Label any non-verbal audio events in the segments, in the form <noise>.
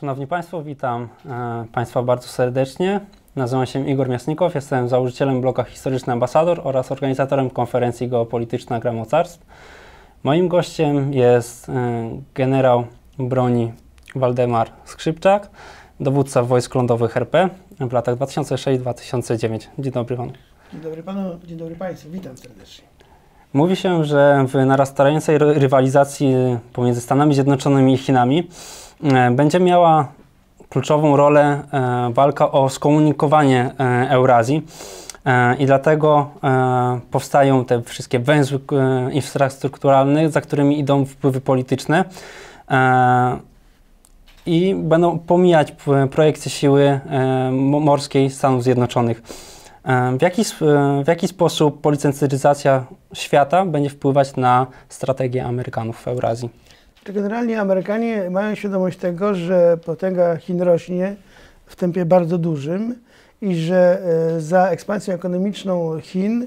Szanowni Państwo, witam e, Państwa bardzo serdecznie. Nazywam się Igor Miasnikow, jestem założycielem bloka Historyczny Ambasador oraz organizatorem konferencji geopolityczna Gra Mocarstw. Moim gościem jest e, generał broni Waldemar Skrzypczak, dowódca wojsk lądowych RP w latach 2006-2009. Dzień dobry Panu. Dzień dobry Panu, dzień dobry Państwu, witam serdecznie. Mówi się, że w narastającej ry- rywalizacji pomiędzy Stanami Zjednoczonymi i Chinami będzie miała kluczową rolę e, walka o skomunikowanie e, Eurazji. E, I dlatego e, powstają te wszystkie węzły e, infrastrukturalne, za którymi idą wpływy polityczne e, i będą pomijać projekcje siły e, mo- morskiej Stanów Zjednoczonych. E, W jaki, e, w jaki sposób policentryzacja świata będzie wpływać na strategię Amerykanów w Eurazji? Generalnie Amerykanie mają świadomość tego, że potęga Chin rośnie w tempie bardzo dużym i że e, za ekspansją ekonomiczną Chin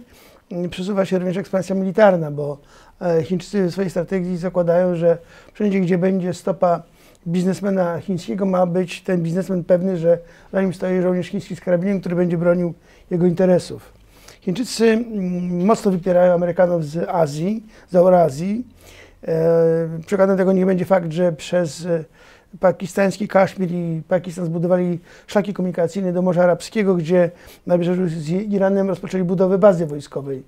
m, przesuwa się również ekspansja militarna, bo e, Chińczycy w swojej strategii zakładają, że wszędzie, gdzie będzie stopa biznesmena chińskiego, ma być ten biznesmen pewny, że za nim stoi żołnierz chiński z karabinem, który będzie bronił jego interesów. Chińczycy mm, mocno wypierają Amerykanów z Azji, z Eurazji. E, Przykładem tego nie będzie fakt, że przez e, pakistański Kaszmir i Pakistan zbudowali szlaki komunikacyjne do Morza Arabskiego, gdzie na wybrzeżu z Iranem rozpoczęli budowę bazy wojskowej,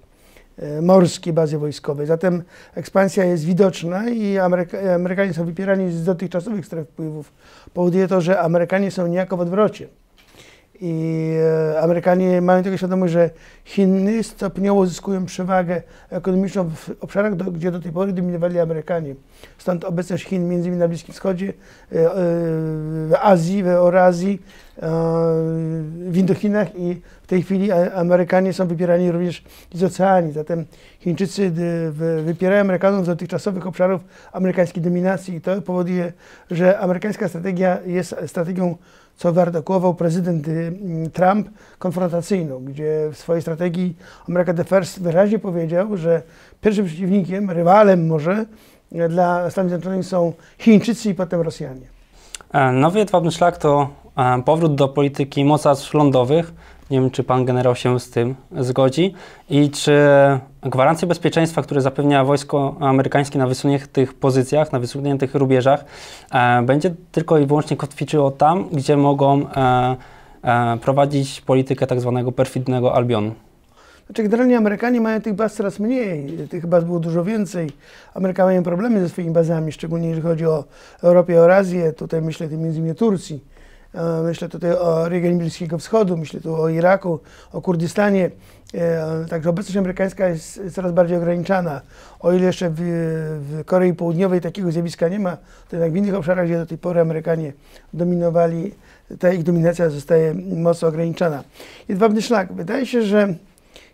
e, morskiej bazy wojskowej. Zatem ekspansja jest widoczna i Ameryka, Amerykanie są wypierani z dotychczasowych stref wpływów. Powoduje to, że Amerykanie są niejako w odwrocie. I e, Amerykanie mają tego świadomość, że Chiny stopniowo uzyskują przewagę ekonomiczną w obszarach, do, gdzie do tej pory dominowali Amerykanie. Stąd obecność Chin między innymi na Bliskim Wschodzie, e, e, w Azji, w Eurazji, w Indochinach i w tej chwili Amerykanie są wypierani również z oceanii. Zatem Chińczycy wypierają Amerykanów z dotychczasowych obszarów amerykańskiej dominacji i to powoduje, że amerykańska strategia jest strategią co wyartykułował prezydent y, Trump, konfrontacyjną, gdzie w swojej strategii America the First wyraźnie powiedział, że pierwszym przeciwnikiem, rywalem może y, dla Stanów Zjednoczonych są Chińczycy i potem Rosjanie. E, Nowy jedwabny szlak to e, powrót do polityki mocarstw lądowych. Nie wiem, czy pan generał się z tym zgodzi i czy gwarancje bezpieczeństwa, które zapewnia wojsko amerykańskie na wysuniętych pozycjach, na wysuniętych rubieżach, e, będzie tylko i wyłącznie kotwiczyło tam, gdzie mogą e, e, prowadzić politykę tak zwanego perfidnego Albionu. Znaczy, generalnie Amerykanie mają tych baz coraz mniej, tych baz było dużo więcej. Amerykanie mają problemy ze swoimi bazami, szczególnie jeżeli chodzi o Europę i Eurazję. Tutaj myślę między innymi o Turcji. E, Myślę tutaj o regionie Bliskiego Wschodu, myślę tu o Iraku, o Kurdystanie. E, Także obecność amerykańska jest coraz bardziej ograniczana. O ile jeszcze w, w Korei Południowej takiego zjawiska nie ma, to jednak w innych obszarach, gdzie do tej pory Amerykanie dominowali, ta ich dominacja zostaje mocno ograniczana. Jedwabny szlak. Wydaje się, że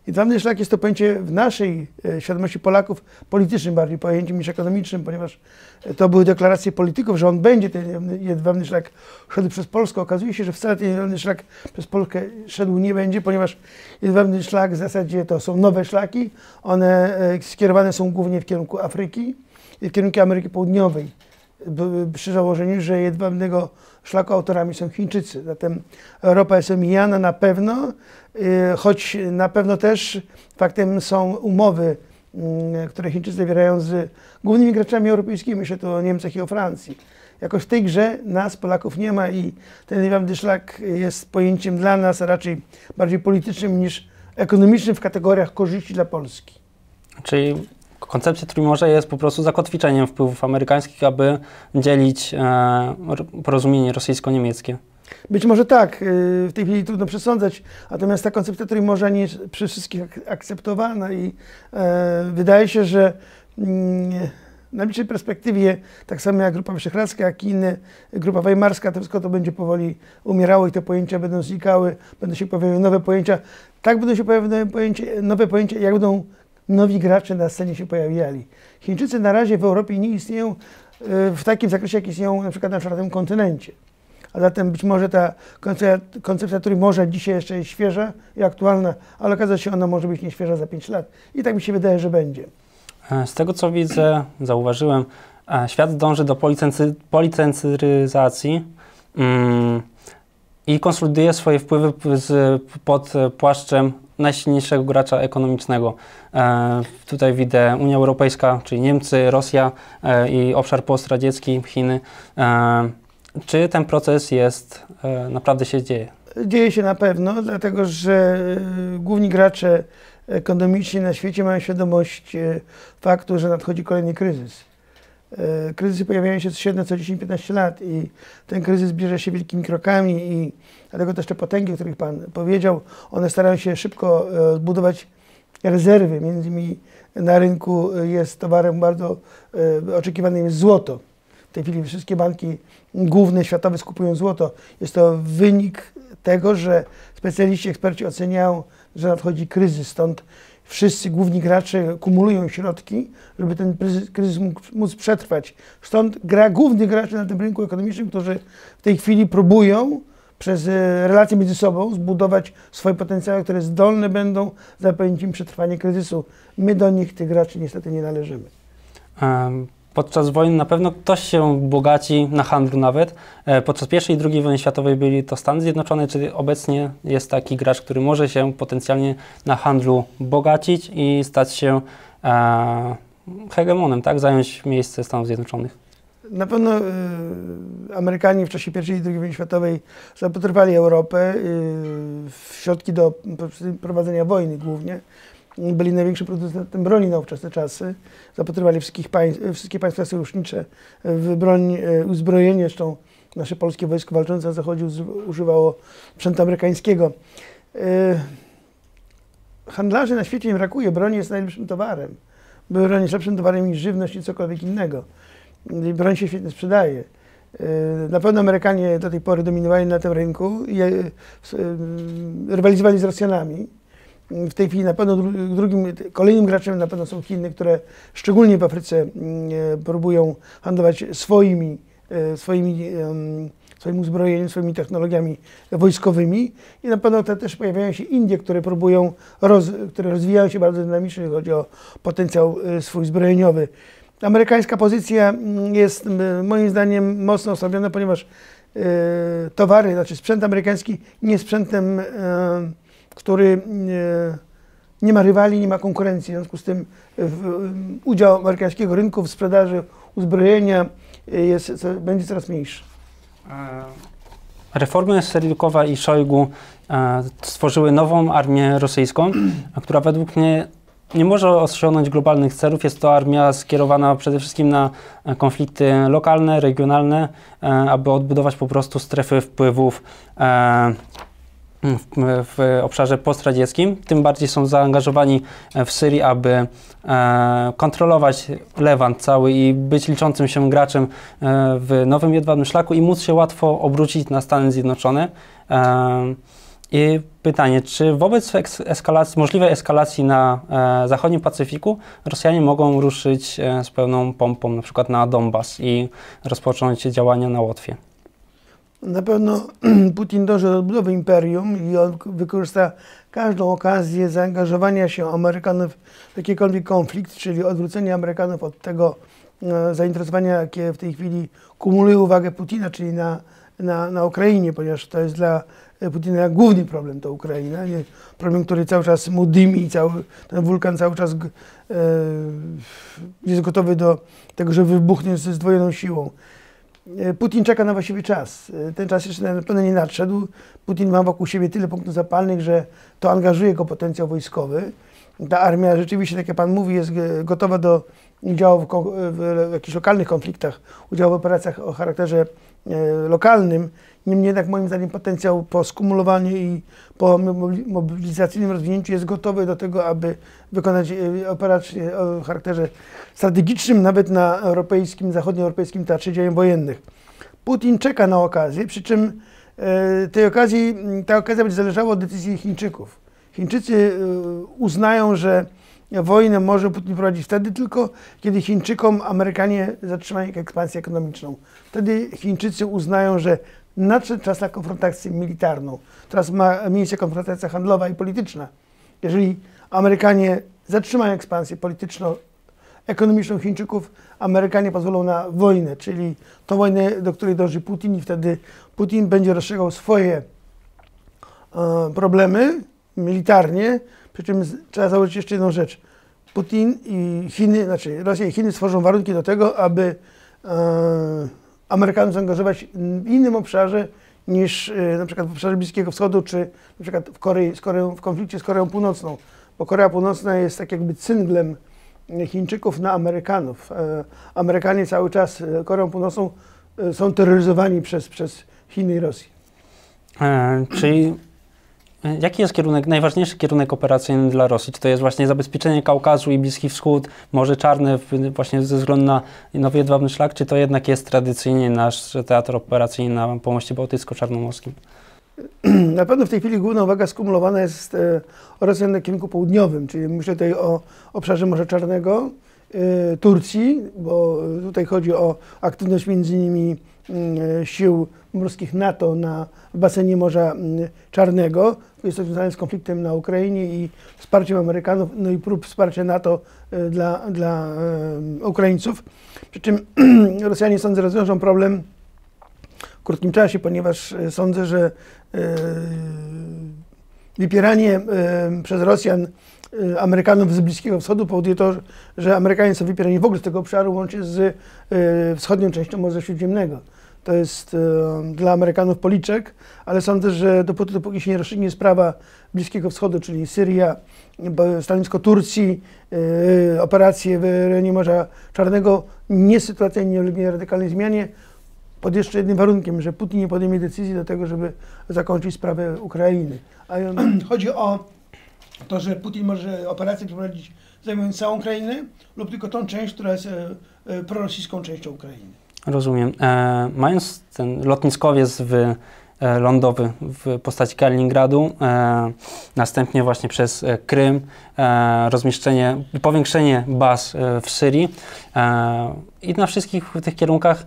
Jedwabny szlak jest to pojęcie w naszej e, świadomości Polaków politycznym bardziej pojęciem niż ekonomicznym, ponieważ e, to były deklaracje polityków, że on będzie ten jedwabny- szlak szedł przez Polskę. Okazuje się, że wcale ten jedwabny szlak przez Polskę szedł nie będzie, ponieważ jedwabny szlak w zasadzie to są nowe szlaki. One e, skierowane są głównie w kierunku Afryki i w kierunku Ameryki Południowej przy założeniu, że jedwabnego szlaku autorami są Chińczycy. Zatem Europa jest omijana na pewno, y, choć na pewno też faktem są umowy, mm, które Chińczycy zawierają z głównymi graczami europejskimi, myślę tu o Niemczech i o Francji. Jakoś w tej grze nas, Polaków, nie ma i ten jedwabny szlak jest pojęciem dla nas raczej bardziej politycznym niż ekonomicznym w kategoriach korzyści dla Polski. Czyli koncepcja Trójmorza jest po prostu zakotwiczeniem wpływów amerykańskich, aby dzielić e, porozumienie rosyjsko-niemieckie. Być może tak, yy, w tej chwili trudno przesądzać, natomiast ta koncepcja Trójmorza nie jest przez wszystkich ak- akceptowana i e, wydaje się, że mm, na bliższej perspektywie, tak samo jak Grupa Wyszehradzka, jak i inne, Grupa Weimarska, to wszystko to będzie powoli umierało i te pojęcia będą znikały, będą się pojawiały nowe pojęcia. Tak będą się pojawiały nowe pojęcia, nowe pojęcia jak będą nowi gracze na scenie się pojawiali. Chińczycy na razie w Europie nie istnieją e, w takim zakresie, jak istnieją na przykład na czwartym kontynencie. A zatem być może ta koncepcja, koncepcja Trójmorza dzisiaj jeszcze jest świeża i aktualna, ale okaże się, ona może być nieświeża za 5 lat. I tak mi się wydaje, że będzie. E, Z tego co widzę, zauważyłem, e, świat dąży do policency, policentryzacji mm, i konsoliduje swoje wpływy z, pod płaszczem najsilniejszego gracza ekonomicznego. E, tutaj widzę Unia Europejska, czyli Niemcy, Rosja e, i obszar postradziecki, Chiny. E, czy ten proces jest, naprawdę się dzieje? Dzieje się na pewno, dlatego że główni gracze ekonomiczni na świecie mają świadomość faktu, że nadchodzi kolejny kryzys. E, kryzysy pojawiają się średnio co 10-15 lat i ten kryzys bierze się wielkimi krokami i dlatego też te potęgi, o których Pan powiedział, one starają się szybko e, zbudować rezerwy. Między innymi na rynku jest towarem bardzo oczekiwanym jest złoto. W tej chwili wszystkie banki główne światowe skupują złoto. Jest to wynik tego, że specjaliści, eksperci oceniają, że nadchodzi kryzys, stąd wszyscy główni gracze kumulują środki, żeby ten kryzys mógł, móc przetrwać. Stąd gra głównych graczy na tym rynku ekonomicznym, którzy w tej chwili próbują przez e, relacje między sobą zbudować swoje potencjały, które zdolne będą zapewnić im przetrwanie kryzysu. My do nich, tych graczy, niestety nie należymy. Um podczas wojny na pewno ktoś się bogaci na handlu nawet. E, podczas I i II wojny światowej byli to Stany Zjednoczone, czy obecnie jest taki gracz, który może się potencjalnie na handlu bogacić i stać się e, hegemonem, tak? Zająć miejsce Stanów Zjednoczonych. Na pewno y, Amerykanie w czasie I i II wojny światowej zapotrzebowali Europę y, w środki do prowadzenia wojny głównie byli największym producentem broni na ówczesne czasy. Zapatrywali wszystkich państw, wszystkie państwa sojusznicze w broń, e, uzbrojenie. Zresztą nasze polskie wojsko walczące na zachodzie używało sprzętu amerykańskiego. E, handlarzy na świecie nie brakuje. Broń jest najlepszym towarem. Broń jest lepszym towarem niż żywność i cokolwiek innego. Broń się świetnie sprzedaje. E, na pewno Amerykanie do tej pory dominowali na tym rynku i rywalizowali z Rosjanami w tej chwili na pewno drugim, kolejnym graczem na pewno są Chiny, które szczególnie w Afryce mm, e, próbują handlować swoimi, e, swoimi swoim uzbrojeniem, swoimi technologiami wojskowymi i na pewno te też pojawiają się Indie, które próbują, roz, które rozwijają się bardzo dynamicznie, jeśli chodzi o potencjał e, swój zbrojeniowy. Amerykańska pozycja mm, jest moim zdaniem mocno osłabiona, ponieważ towary, znaczy sprzęt amerykański nie sprzętem który e, nie ma rywali, nie ma konkurencji. W związku z tym e, udział amerykańskiego rynku w sprzedaży uzbrojenia e, jest, będzie coraz mniejszy. Reformy Seriukowa i Szojgu stworzyły nową armię rosyjską, <clears throat> która według mnie nie może osiągnąć globalnych celów. Jest to armia skierowana przede wszystkim na konflikty lokalne, regionalne, aby odbudować po prostu strefy wpływów w, w obszarze postradzieckim. Tym bardziej są zaangażowani w Syrii, aby e, kontrolować Lewant cały i być liczącym się graczem e, w nowym jedwabnym szlaku i móc się łatwo obrócić na Stany Zjednoczone. E, I pytanie, czy wobec eskalacji, możliwej eskalacji na e, zachodnim Pacyfiku Rosjanie mogą ruszyć e, z pełną pompą na przykład na Donbas i rozpocząć działania na Łotwie? Na pewno <clears throat> Putin dąży do odbudowy imperium i on wykorzysta każdą okazję zaangażowania się Amerykanów w jakikolwiek konflikt, czyli odwrócenie Amerykanów od tego e, zainteresowania, jakie w tej chwili kumuluje uwagę Putina, czyli na, na, na Ukrainie, ponieważ to jest dla Putina główny problem to Ukraina, nie? problem, który cały czas mu dymi, cały, ten wulkan cały czas e, jest gotowy do tego, żeby wybuchnie ze zdwojoną siłą. E, Putin czeka na właściwy czas. E, ten czas jeszcze na pewno nie nadszedł. Putin ma wokół siebie tyle punktów zapalnych, że to angażuje jego potencjał wojskowy. Ta armia rzeczywiście, tak jak Pan mówi, jest gotowa do udziału w, w jakichś lokalnych konfliktach, udziału w operacjach o charakterze e, lokalnym. Niemniej jednak moim zdaniem potencjał po skumulowaniu i po mobilizacyjnym rozwinięciu jest gotowy do tego, aby wykonać e, operacje o charakterze strategicznym, nawet na europejskim, zachodnioeuropejskim teatrze działań wojennych. Putin czeka na okazję, przy czym e, tej okazji, ta okazja będzie zależała od decyzji Chińczyków. Chińczycy e, uznają, że wojnę może Putin prowadzić wtedy tylko, kiedy Chińczykom Amerykanie zatrzymają ekspansję ekonomiczną. Wtedy Chińczycy uznają, że nadszedł czas na konfrontację militarną. Teraz ma miejsce konfrontacja handlowa i polityczna. Jeżeli Amerykanie zatrzymają ekspansję polityczną ekonomiczną Chińczyków, Amerykanie pozwolą na wojnę, czyli tą wojnę, do której dąży Putin i wtedy Putin będzie rozstrzygał swoje e, problemy militarnie, przy czym trzeba założyć jeszcze jedną rzecz. Putin i Chiny, znaczy Rosja i Chiny stworzą warunki do tego, aby e, Amerykanów zaangażować w innym obszarze niż e, na przykład w obszarze Bliskiego Wschodu, czy na przykład w, Korei, Koreą, w konflikcie z Koreą Północną, bo Korea Północna jest tak jakby cynglem Chińczyków na Amerykanów. E, Amerykanie cały czas e, Koreą Północną są terroryzowani przez, przez Chiny i Rosję. E, czyli jaki jest kierunek, najważniejszy kierunek operacyjny dla Rosji? Czy to jest właśnie zabezpieczenie Kaukazu i Bliski Wschód, Morze Czarne właśnie ze względu na nowy jedwabny szlak, czy to jednak jest tradycyjnie nasz teatr operacyjny na pomoście bałtycko-czarnomorskim? <clears throat> Na pewno w tej chwili główna uwaga skumulowana jest e, Rosjan na kierunku południowym, czyli myślę tutaj o obszarze Morza Czarnego, e, Turcji, bo tutaj chodzi o aktywność między sił morskich NATO na w basenie Morza mm, Czarnego. Jest to związane z konfliktem na Ukrainie i wsparciem Amerykanów, no i prób wsparcia NATO e, dla, dla e, Ukraińców. Przy czym <clears throat> Rosjanie sądzę rozwiążą problem w krótkim czasie, ponieważ e, sądzę, że wypieranie przez Rosjan Amerykanów z Bliskiego Wschodu powoduje to, że Amerykanie są wypierani w ogóle z tego obszaru, łącznie z wschodnią częścią Morza Śródziemnego. To jest e, dla Amerykanów policzek, ale sądzę, że dopóty, dopóki się nie rozstrzygnie sprawa Bliskiego Wschodu, czyli Syria, stanowisko Turcji, e, operacje w rejonie Morza Czarnego, nie sytuacja nie ulegnie radykalnej zmianie, pod jeszcze jednym warunkiem, że Putin nie podejmie decyzji do tego, żeby zakończyć sprawę Ukrainy. A <clears throat> chodzi o to, że Putin może operację przeprowadzić zajmując całą Ukrainę lub tylko tą część, która jest e, prorosyjską częścią Ukrainy. Rozumiem. E, mając ten lotniskowiec w, e, lądowy w postaci Kaliningradu, e, następnie właśnie przez e, Krym, e, rozmieszczenie i powiększenie baz e, w Syrii i na wszystkich tych kierunkach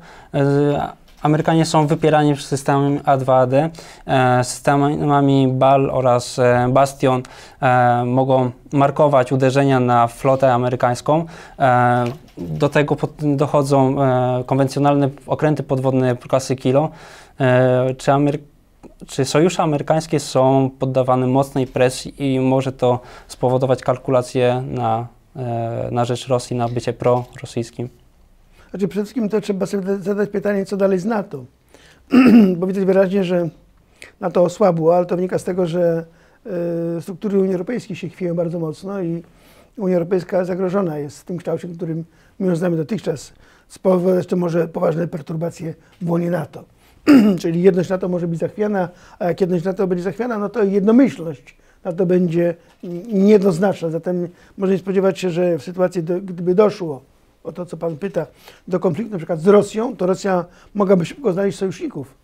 Amerykanie są wypierani przez systemem A2AD, e, systemami BAL oraz e, Bastion e, mogą markować uderzenia na flotę amerykańską. E, do tego dochodzą e, konwencjonalne okręty podwodne klasy Kilo. E, czy, Amery- czy sojusze amerykańskie są poddawane mocnej presji i może to spowodować kalkulacje na, e, na rzecz Rosji, na bycie prorosyjskim? Znaczy przede wszystkim to trzeba sobie zadać pytanie, co dalej z NATO. <clears throat> Bo widać wyraźnie, że NATO osłabło, ale to wynika z tego, że e, struktury Unii Europejskiej się chwieją bardzo mocno i Unia Europejska zagrożona jest w tym kształcie, którym my ją znamy dotychczas. Spowodować jeszcze może poważne perturbacje w łonie NATO. <clears throat> Czyli jedność NATO może być zachwiana, a jak jedność NATO będzie zachwiana, no to jednomyślność NATO będzie niejednoznaczna. Zatem można spodziewać się, że w sytuacji, gdyby doszło o to, co Pan pyta, do konfliktu na przykład z Rosją, to Rosja mogłaby szybko znaleźć sojuszników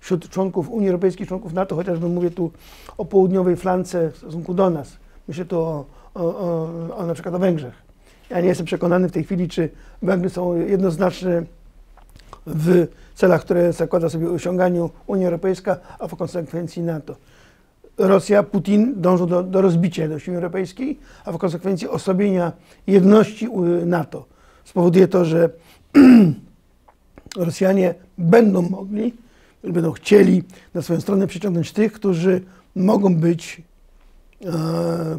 wśród członków Unii Europejskiej, członków NATO, chociażby mówię tu o południowej flance w stosunku do nas. Myślę tu o, o, o, o na przykład o Węgrzech. Ja nie jestem przekonany w tej chwili, czy Węgry są jednoznaczne w celach, które zakłada sobie osiąganiu Unia Europejska, a w konsekwencji NATO. Rosja, Putin dążą do, do rozbicia jedności Europejskiej, a w konsekwencji osłabienia jedności u- NATO. Spowoduje to, że <clears throat> Rosjanie będą mogli, będą chcieli na swoją stronę przyciągnąć tych, którzy mogą być, e,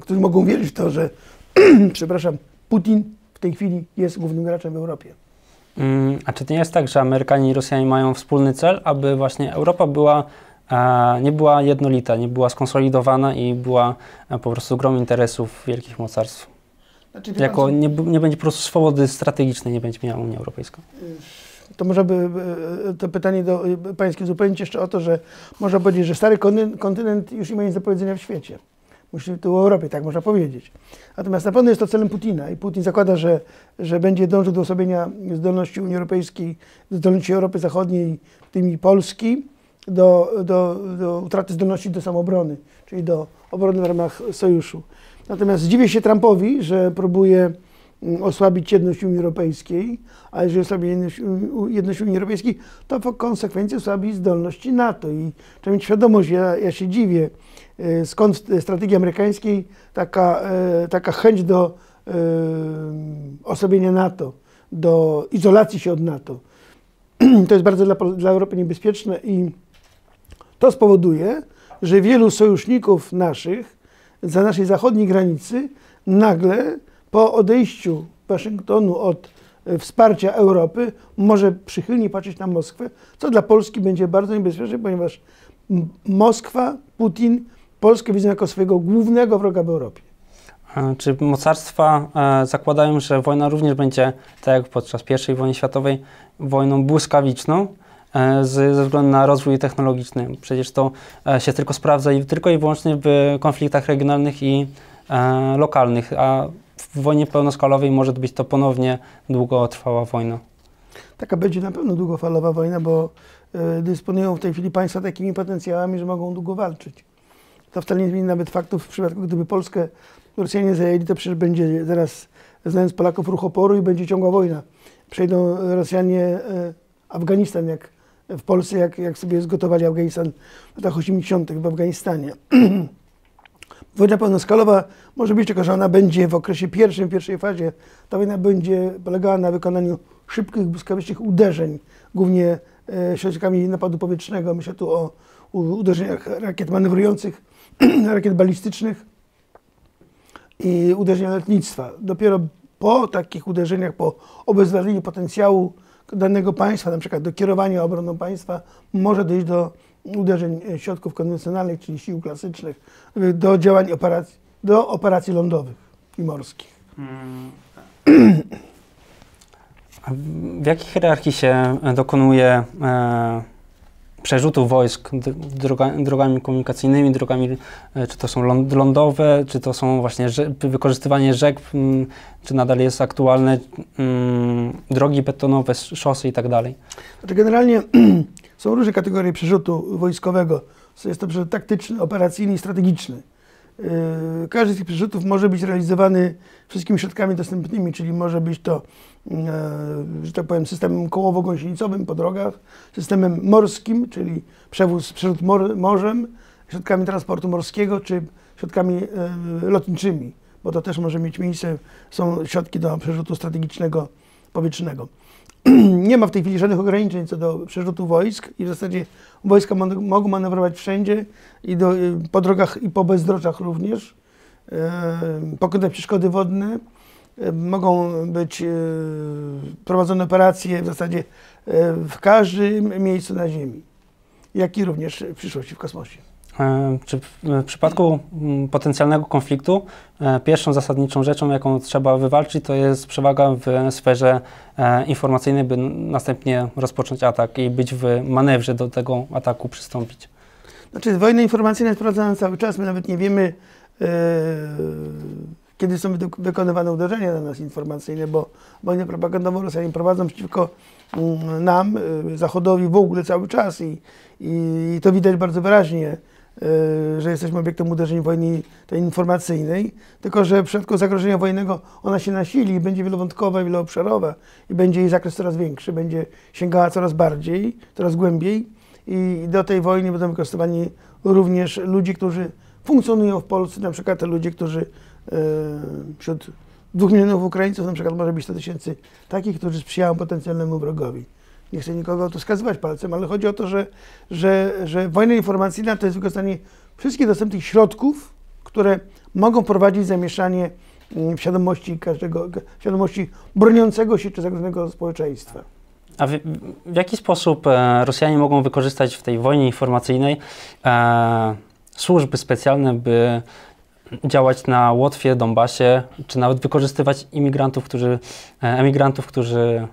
którzy mogą wierzyć w to, że, <clears throat> przepraszam, Putin w tej chwili jest głównym graczem w Europie. Mm, A czy to nie jest tak, że Amerykanie i Rosjanie mają wspólny cel, aby właśnie Europa była, nie była jednolita, nie była skonsolidowana i była e, po prostu grą interesów wielkich mocarstw? Znaczy, pan Jako co? nie, nie będzie po prostu swobody strategicznej, nie będzie miała Unia Europejska. To może by to pytanie do Pańskie uzupełnić jeszcze o to, że można powiedzieć, że stary kontynent, kontynent już nie ma nic do powiedzenia w świecie. Myślę tu o Europie, tak można powiedzieć. Natomiast na pewno jest to celem Putina i Putin zakłada, że, że będzie dążył do osłabienia zdolności Unii Europejskiej, zdolności Europy Zachodniej, w tym i Polski, do, do, do utraty zdolności do samobrony, czyli do obrony w ramach sojuszu. Natomiast dziwię się Trumpowi, że próbuje mm, osłabić jedność Unii Europejskiej, a jeżeli osłabi jedność, jedność Unii Europejskiej, to w konsekwencji osłabi zdolności NATO. I trzeba mieć świadomość, ja, ja się dziwię, e, skąd w strategii amerykańskiej taka, e, taka chęć do osłabienia NATO, do izolacji się od NATO. <clears throat> To jest bardzo dla, dla Europy niebezpieczne i to spowoduje, że wielu sojuszników naszych za naszej zachodniej granicy nagle po odejściu Waszyngtonu od e, wsparcia Europy może przychylnie patrzeć na Moskwę, co dla Polski będzie bardzo niebezpieczne, ponieważ Moskwa, Putin Polskę widzą jako swojego głównego wroga w Europie. Czy mocarstwa e, zakładają, że wojna również będzie, tak jak podczas I wojny światowej, wojną błyskawiczną ze względu na rozwój technologiczny? Przecież to e, się tylko sprawdza i tylko i wyłącznie w konfliktach regionalnych i lokalnych, a w wojnie pełnoskalowej może być to ponownie długotrwała wojna. Taka będzie na pewno długofalowa wojna, bo dysponują w tej chwili państwa takimi potencjałami, że mogą długo walczyć. To wcale nie zmieni nawet faktów w przypadku, gdyby Polskę Rosjanie zajęli, to przecież będzie zaraz, znając Polaków, ruch oporu i będzie ciągła wojna. Przejdą Rosjanie e, Afganistan, jak w Polsce, jak, jak sobie zgotowali Afganistan w latach 80. w Afganistanie. <clears throat> Wojna pełnoskalowa może być ona będzie w okresie pierwszym, pierwszej fazie. Ta wojna będzie polegała na wykonaniu szybkich, błyskawicznych uderzeń, głównie e, środkami napadu powietrznego. Myślę tu o uderzeniach rakiet manewrujących, <clears throat> rakiet balistycznych i uderzenia lotnictwa. Dopiero po takich uderzeniach, po obezwładnieniu potencjału danego państwa, na przykład do kierowania obroną państwa, może dojść do uderzeń środków konwencjonalnych, czyli sił klasycznych, do działań operacji, do operacji lądowych i morskich. W jakiej hierarchii się dokonuje e, przerzutu wojsk drogami komunikacyjnymi, drogami, e, czy to są lądowe, czy to są właśnie wykorzystywanie rzek, czy nadal jest aktualne, drogi betonowe, szosy i tak dalej? Generalnie <clears throat> są różne kategorie przerzutu wojskowego. Jest to przerzut taktyczny, operacyjny i strategiczny. E, każdy z tych przerzutów może być realizowany wszystkimi środkami dostępnymi, czyli może być to, e, że tak powiem, systemem kołowo-gąsienicowym po drogach, systemem morskim, czyli przewóz, przerzut mor morzem, środkami transportu morskiego, czy środkami e, lotniczymi, bo to też może mieć miejsce, są środki do przerzutu strategicznego powietrznego. <clears throat> nie ma w tej chwili żadnych ograniczeń co do przerzutu wojsk i w zasadzie wojska mogą manewrować wszędzie i do, y, po drogach i po bezdrożach również, pokonać przeszkody wodne. Mogą być e, prowadzone operacje w zasadzie e, w każdym miejscu na Ziemi, jak i również w przyszłości w kosmosie. E, czy w przypadku mm, potencjalnego konfliktu e, pierwszą zasadniczą rzeczą, jaką trzeba wywalczyć, to jest przewaga w sferze e, informacyjnej, by następnie rozpocząć atak i być w manewrze do tego ataku przystąpić? Znaczy, wojna informacyjna jest cały czas. My nawet nie wiemy, kiedy są wykonywane uderzenia na nas informacyjne, bo wojnę propagandową Rosjanie prowadzą przeciwko mm, nam, Zachodowi w ogóle cały czas i, i to widać bardzo wyraźnie. Y, że jesteśmy obiektem uderzeń wojny tej informacyjnej, tylko że w przypadku zagrożenia wojennego ona się nasili i będzie wielowątkowa, wieloobszarowa i będzie jej zakres coraz większy, będzie sięgała coraz bardziej, coraz głębiej i do tej wojny będą wykorzystywani również ludzie, którzy funkcjonują w Polsce, na przykład te ludzie, którzy yy, wśród dwóch milionów Ukraińców na przykład może być 100 tysięcy takich, którzy sprzyjają potencjalnemu wrogowi nie chcę nikogo tu wskazywać palcem, ale chodzi o to, że, że, że wojna informacyjna to jest wykorzystanie wszystkich dostępnych środków, które mogą prowadzić zamieszanie mm, w świadomości każdego, w świadomości broniącego się czy zagrożonego społeczeństwa. A w, w jaki sposób e, Rosjanie mogą wykorzystać w tej wojnie informacyjnej e, służby specjalne, by działać na Łotwie, Donbasie, czy nawet wykorzystywać imigrantów, którzy, e, emigrantów, którzy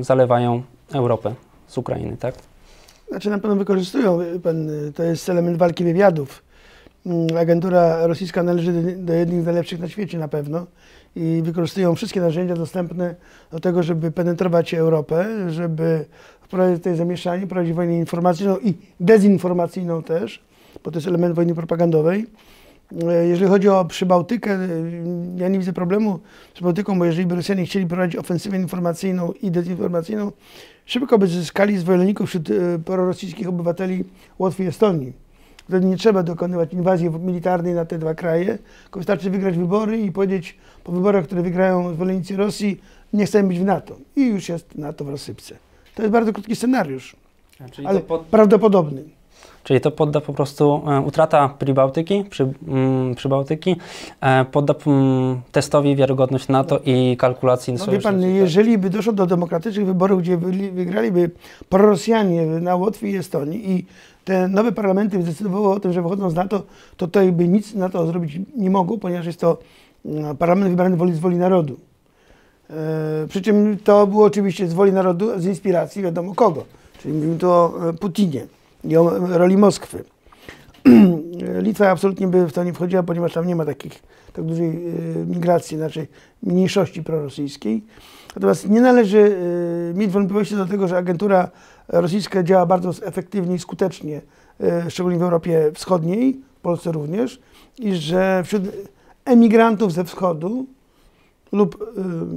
zalewają Europę z Ukrainy, tak? Znaczy na pewno wykorzystują, pan, to jest element walki wywiadów. Mm, agentura rosyjska należy do jednych z najlepszych na świecie na pewno i wykorzystują wszystkie narzędzia dostępne do tego, żeby penetrować Europę, żeby wprowadzić tutaj zamieszanie, prowadzić wojnę informacyjną i dezinformacyjną też, bo to jest element wojny propagandowej. E, jeżeli chodzi o Przybałtykę, e, ja nie widzę problemu z Przybałtyką, bo jeżeli by Rosjanie chcieli prowadzić ofensywę informacyjną i dezinformacyjną, szybko by zyskali zwolenników wśród e, prorosyjskich obywateli Łotwy i Estonii. Wtedy nie trzeba dokonywać inwazji militarnej na te dwa kraje, tylko wystarczy wygrać wybory i powiedzieć po wyborach, które wygrają zwolennicy Rosji, nie chcemy być w NATO. I już jest NATO w rozsypce. To jest bardzo krótki scenariusz, ale pod, prawdopodobny. Czyli to podda po prostu e, utrata Pribałtyki, przy, mm, Przybałtyki, e, podda mm, testowi wiarygodność NATO i kalkulacji No, wie pan, tak? jeżeli by doszło do demokratycznych wyborów, gdzie wygraliby prorosjanie na Łotwie i Estonii i te nowe parlamenty zdecydowały o tym, że wychodzą z NATO, to tutaj by nic na to zrobić nie mogło, ponieważ jest to mm, parlament wybrany woli, z woli narodu. E, przy czym to było oczywiście z woli narodu, z inspiracji wiadomo kogo. Czyli mówimy tu o Putinie i o roli Moskwy. <clears throat> Litwa absolutnie by w to nie wchodziła, ponieważ tam nie ma takich, tak dużej e, migracji, znaczy mniejszości prorosyjskiej. Natomiast nie należy e, mieć wątpliwości do tego, że agentura rosyjska działa bardzo efektywnie i skutecznie, e, szczególnie w Europie Wschodniej, w Polsce również, i że wśród emigrantów ze wschodu lub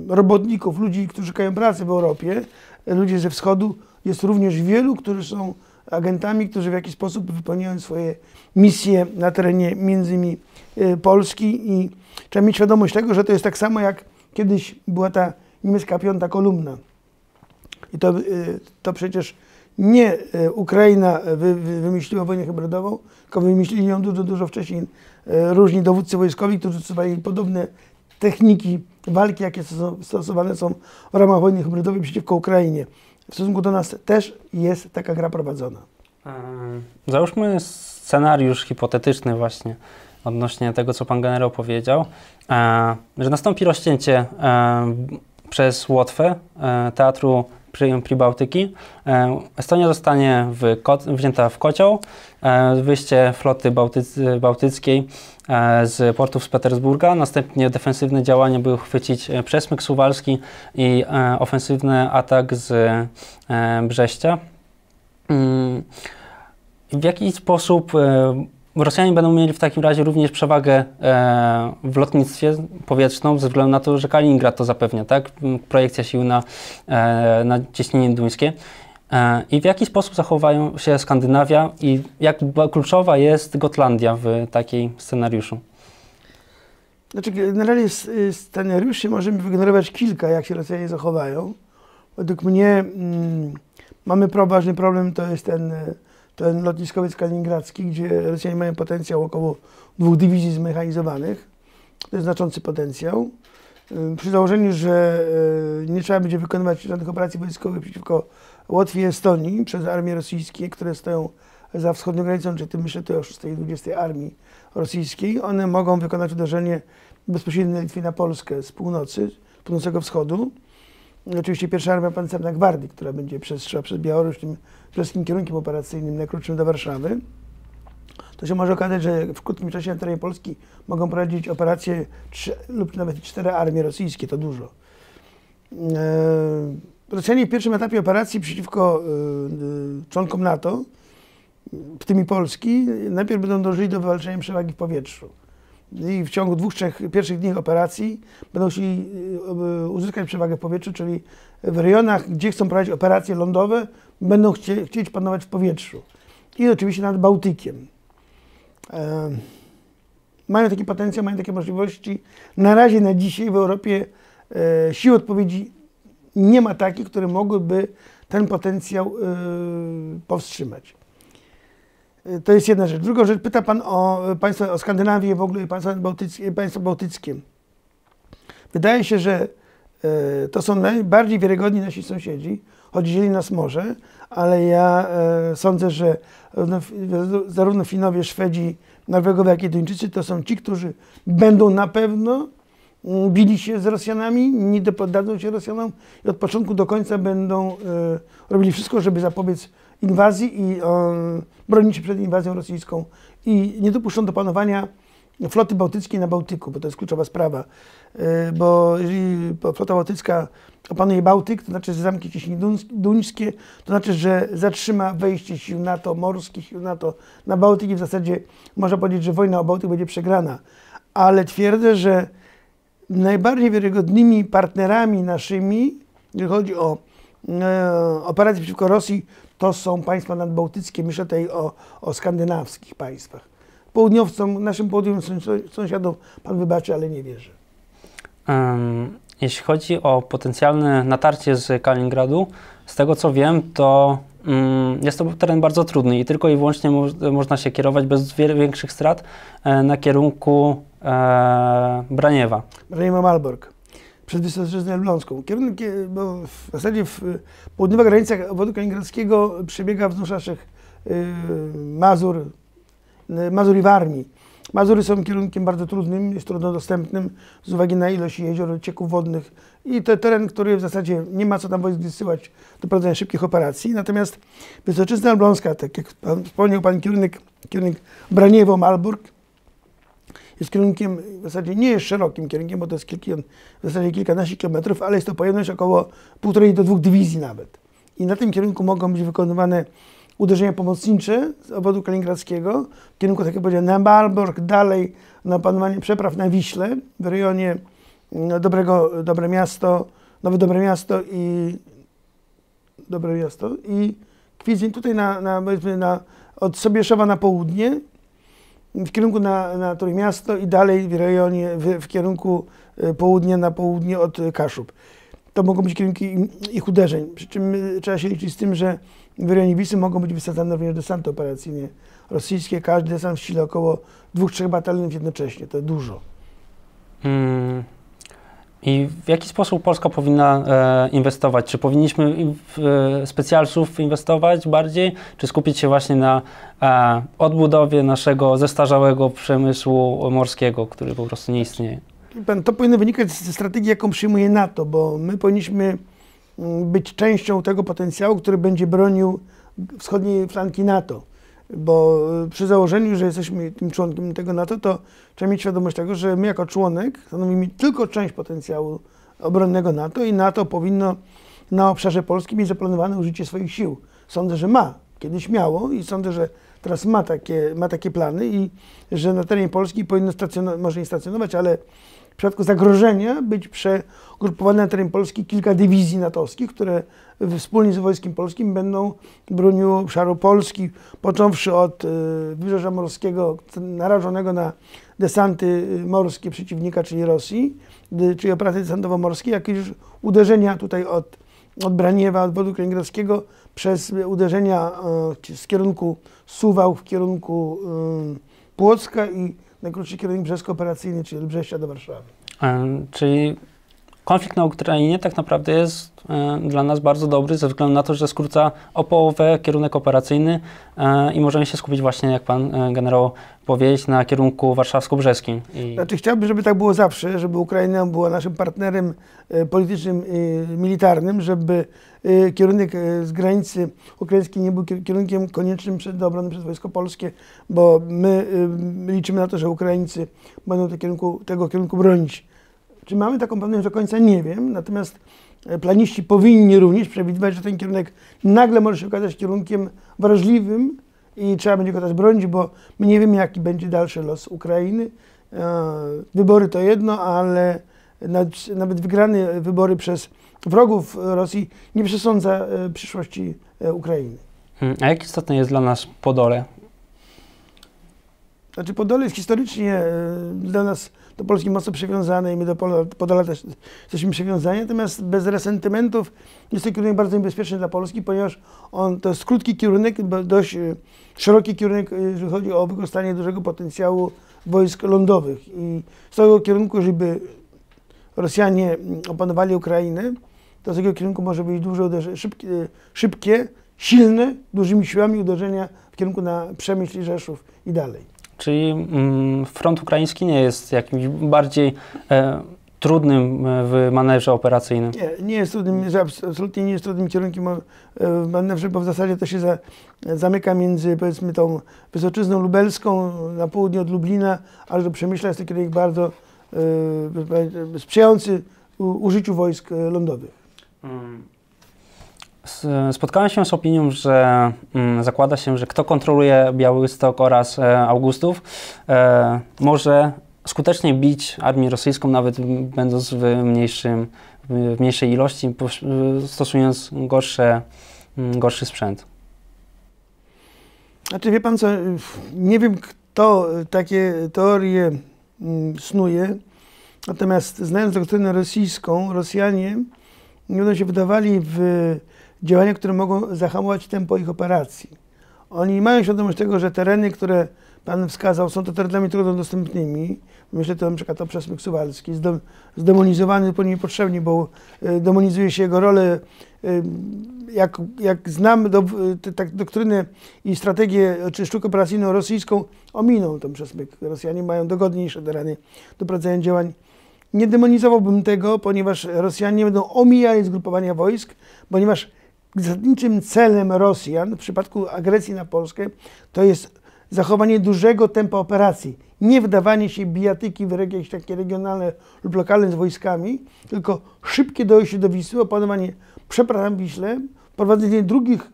robotników, ludzi, którzy szukają pracy w Europie, ludzie ze wschodu, jest również wielu, którzy są agentami, którzy w jakiś sposób wypełniają swoje misje na terenie między innymi e, Polski i trzeba mieć świadomość tego, że to jest tak samo jak kiedyś była ta niemiecka piąta kolumna. I to, e, to przecież nie e, Ukraina wy, wy, wymyśliła wojnę hybrydową, tylko wymyślili ją dużo, dużo wcześniej różni dowódcy wojskowi, którzy stosowali podobne techniki walki, jakie stoso- stosowane są w ramach wojny hybrydowej przeciwko Ukrainie. W stosunku do nas też jest taka gra prowadzona. Załóżmy scenariusz hipotetyczny właśnie odnośnie tego, co pan generał powiedział, e, że nastąpi rozcięcie e, przez Łotwę e, teatru Pri- Pribałtyki. E, Estonia zostanie w wzięta w kocioł. E, Wyjście floty bałtyc, bałtyckiej e, z portów z Petersburga. Następnie defensywne działania były chwycić przesmyk suwalski i ofensywny atak z Brześcia. Mm, w jaki sposób Rosjanie będą mieli w takim razie również przewagę e, w lotnictwie powietrzną, ze względu na to, że Kaliningrad to zapewnia, tak? Projekcja sił na, e, na cieśniny duńskie. E, I w jaki sposób zachowają się Skandynawia i jak kluczowa jest Gotlandia w takiej scenariuszu? Znaczy, generalnie scenariuszy możemy wygenerować kilka, jak się Rosjanie zachowają. Według mnie mm, mamy pro, ważny problem, to jest ten, ten lotniskowiec kaliningradzki, gdzie Rosjanie mają potencjał około dwóch dywizji zmechanizowanych. To jest znaczący potencjał. Y, Przy założeniu, że y, nie trzeba będzie wykonywać żadnych operacji wojskowych przeciwko Łotwie i Estonii przez armie rosyjskie, które stoją za wschodnią granicą, czy tym myślę tutaj o 6 i 20 armii rosyjskiej, one mogą wykonać uderzenie bezpośrednio na Litwie na Polskę z północy, północnego wschodu. I Oczywiście pierwsza armia pancerna Gwardii, która będzie przez, szła przez Białoruś tym brzeskim kierunkiem operacyjnym najkrótszym do Warszawy. To się może okazać, że w krótkim czasie na terenie Polski mogą prowadzić operacje trzy, lub nawet cztery armie rosyjskie, to dużo. Eee, Rosjanie w pierwszym etapie operacji przeciwko e, e, członkom NATO, w tym i Polski, najpierw będą dążyli do wywalczenia przewagi w powietrzu. I w ciągu dwóch, trzech pierwszych dni operacji będą chcieli e, uzyskać przewagę w powietrzu, czyli w rejonach, gdzie chcą prowadzić operacje lądowe, będą chcie, chcieć panować w powietrzu. I oczywiście nad Bałtykiem. E, mają taki potencjał, mają takie możliwości. Na razie, na dzisiaj w Europie e, sił odpowiedzi nie ma takich, które mogłyby ten potencjał e, powstrzymać. E, To jest jedna rzecz. Drugą rzecz, pyta Pan o państwa, o Skandynawię w ogóle i państwa bałtyckie. Państwa bałtyckie. Wydaje się, że e, to są najbardziej wiarygodni nasi sąsiedzi, choć dzieli nas morze, ale ja e, sądzę, że zarówno, Finowie, Szwedzi, Norwegowie, jak i Duńczycy to są ci, którzy będą na pewno mm, bili się z Rosjanami, nie poddadzą się Rosjanom i od początku do końca będą robili wszystko, żeby zapobiec inwazji i e, bronić się przed inwazją rosyjską i nie dopuszczą do panowania floty bałtyckiej na Bałtyku, bo to jest kluczowa sprawa. E, Bo jeżeli flota bałtycka opanuje Bałtyk, to znaczy, że zamknie cieśniny duńs- duńskie, to znaczy, że zatrzyma wejście sił NATO, morskich sił NATO na Bałtyk i w zasadzie można powiedzieć, że wojna o Bałtyk będzie przegrana. Ale twierdzę, że najbardziej wiarygodnymi partnerami naszymi, jeżeli chodzi o operacji przeciwko Rosji to są państwa nadbałtyckie, myślę tutaj o, o skandynawskich państwach. Południowcom, naszym południowym sąsiadom, pan wybaczy, ale nie wierzę. Um, jeśli chodzi o potencjalne natarcie z Kaliningradu, z tego co wiem, to um, jest to teren bardzo trudny i tylko i wyłącznie mo można się kierować bez większych strat e, na kierunku e, Braniewa. Braniewa Malbork przez Wysoczyznę Elbląską. Kierunek, bo w zasadzie w południowa granica obwodu kaliningradzkiego przebiega wzdłuż naszych y, Mazur, y, Mazur i Warmii. Mazury są kierunkiem bardzo trudnym, jest trudno dostępnym z uwagi na ilość jezior, cieków wodnych i to teren, który w zasadzie nie ma co tam wojsk wysyłać do prowadzenia szybkich operacji. Natomiast Wysoczyzna Elbląska, tak jak wspomniał Pan kierunek, kierunek Braniewo-Malburg, jest kierunkiem, w zasadzie nie jest szerokim kierunkiem, bo to jest kilka, w zasadzie kilkanaście kilometrów, ale jest to pojemność około półtorej do dwóch dywizji nawet. I na tym kierunku mogą być wykonywane uderzenia pomocnicze z obwodu kaliningradzkiego, w kierunku, tak jak powiedziałem, na Malbork, dalej na panowanie przepraw na Wiśle, w rejonie no, Dobrego, Dobre Miasto, Nowe Dobre Miasto i Dobre Miasto i Kwidzin, tutaj na, na, na, od Sobieszowa na południe, w kierunku na, na Trójmiasto i dalej w rejonie, w, w kierunku e, południa na południe od Kaszub. To mogą być kierunki ich uderzeń, przy czym e, trzeba się liczyć z tym, że w rejonie Wisy mogą być wysadzane również desanty operacyjne rosyjskie. Każdy desant w sile około dwóch, trzech batalionów jednocześnie. To dużo. Hmm. I w jaki sposób Polska powinna e, inwestować? Czy powinniśmy w e, specjalców inwestować bardziej, czy skupić się właśnie na e, odbudowie naszego zestarzałego przemysłu morskiego, który po prostu nie istnieje? Pan, to powinno wynikać ze strategii, jaką przyjmuje NATO, bo my powinniśmy mm, być częścią tego potencjału, który będzie bronił wschodniej flanki NATO bo y, przy założeniu, że jesteśmy tym członkiem tego NATO, to trzeba mieć świadomość tego, że my jako członek stanowimy tylko część potencjału obronnego NATO i NATO powinno na obszarze polskim mieć zaplanowane użycie swoich sił. Sądzę, że ma. Kiedyś miało i sądzę, że teraz ma takie, ma takie plany i że na terenie Polski powinno stacjonować, może nie stacjonować, ale w przypadku zagrożenia być przegrupowane na teren Polski kilka dywizji natowskich, które wspólnie z Wojskiem Polskim będą broniły obszaru Polski, począwszy od y, Wybrzeża Morskiego, narażonego na desanty y, morskie przeciwnika, czyli Rosji, czyli operacje desantowo-morskie, jak już uderzenia tutaj od, od Braniewa, od wodu kaliningradzkiego, przez uderzenia z kierunku Suwał w kierunku Płocka i najkrótszy kierunek brzesko operacyjny, czyli Brześcia do Warszawy. Czyli konflikt na Ukrainie tak naprawdę jest e, dla nas bardzo dobry ze względu na to, że skróca o połowę kierunek operacyjny e, i możemy się skupić właśnie, jak pan e, generał powiedzieć, na kierunku warszawsko-brzeskim. I... Znaczy chciałbym, żeby tak było zawsze, żeby Ukraina była naszym partnerem politycznym militarnym, żeby kierunek z granicy ukraińskiej nie był kierunkiem koniecznym do obrony przez Wojsko Polskie, bo my liczymy na to, że Ukraińcy będą tego kierunku, tego kierunku bronić. Czy mamy taką pewność do końca? Nie wiem. Natomiast e, planiści powinni również przewidywać, że ten kierunek nagle może się okazać kierunkiem wrażliwym i trzeba będzie go też bronić, bo my nie wiemy, jaki będzie dalszy los Ukrainy. E, wybory to jedno, ale nawet wygrane wybory przez wrogów Rosji nie przesądza e, przyszłości Ukrainy. Hmm, a jak istotne jest dla nas Podole? Znaczy Podole jest historycznie dla nas do Polski mocno przywiązane i my do Podala też jesteśmy przywiązani, natomiast bez resentymentów jest to kierunek bardzo niebezpieczny dla Polski, ponieważ on to jest krótki kierunek, dość e, szeroki kierunek, e, jeżeli chodzi o wykorzystanie dużego potencjału wojsk lądowych i z tego kierunku, żeby Rosjanie opanowali Ukrainę, to z tego kierunku może być uderzenie, szybkie, szybkie, silne, dużymi siłami uderzenia w kierunku na Przemyśl i Rzeszów i dalej. Czyli mm, front ukraiński nie jest jakimś bardziej e, trudnym e, w manewrze operacyjnym? Nie, nie jest trudnym, absolutnie nie jest trudnym kierunkiem e, w manewrze, bo w zasadzie to się za, zamyka między powiedzmy tą Wysoczyzną Lubelską na południe od Lublina, aż do Przemyśla jest to kierunek bardzo e, sprzyjający użyciu wojsk lądowych. Hmm. Spotkałem się z opinią, że mm, zakłada się, że kto kontroluje Białystok oraz e, Augustów, e, może skutecznie bić armię rosyjską, nawet będąc w mniejszym, w mniejszej ilości, stosując gorsze, mm, gorszy sprzęt. Znaczy wie pan co, nie wiem kto takie teorie mm, snuje, natomiast znając doktrynę rosyjską, Rosjanie nie będą się wydawali w działania, które mogą zahamować tempo ich operacji. Oni mają świadomość tego, że tereny, które Pan wskazał, są to terenami trudno dostępnymi. Myślę to na przykład o przesmyk suwalski, zdemonizowany zupełnie niepotrzebnie, bo e, demonizuje się jego rolę. E, jak, jak znam do, tak doktrynę i strategię, czy sztukę operacyjną rosyjską, ominą ten przesmyk. Rosjanie mają dogodniejsze tereny do prowadzenia działań. Nie demonizowałbym tego, ponieważ Rosjanie będą omijali zgrupowania wojsk, ponieważ zasadniczym celem Rosjan w przypadku agresji na Polskę to jest zachowanie dużego tempa operacji. Nie wdawanie się bijatyki w jakieś takie regionalne lub lokalne z wojskami, tylko szybkie dojście do Wisły, opanowanie przepraw w Wiśle, prowadzenie drugich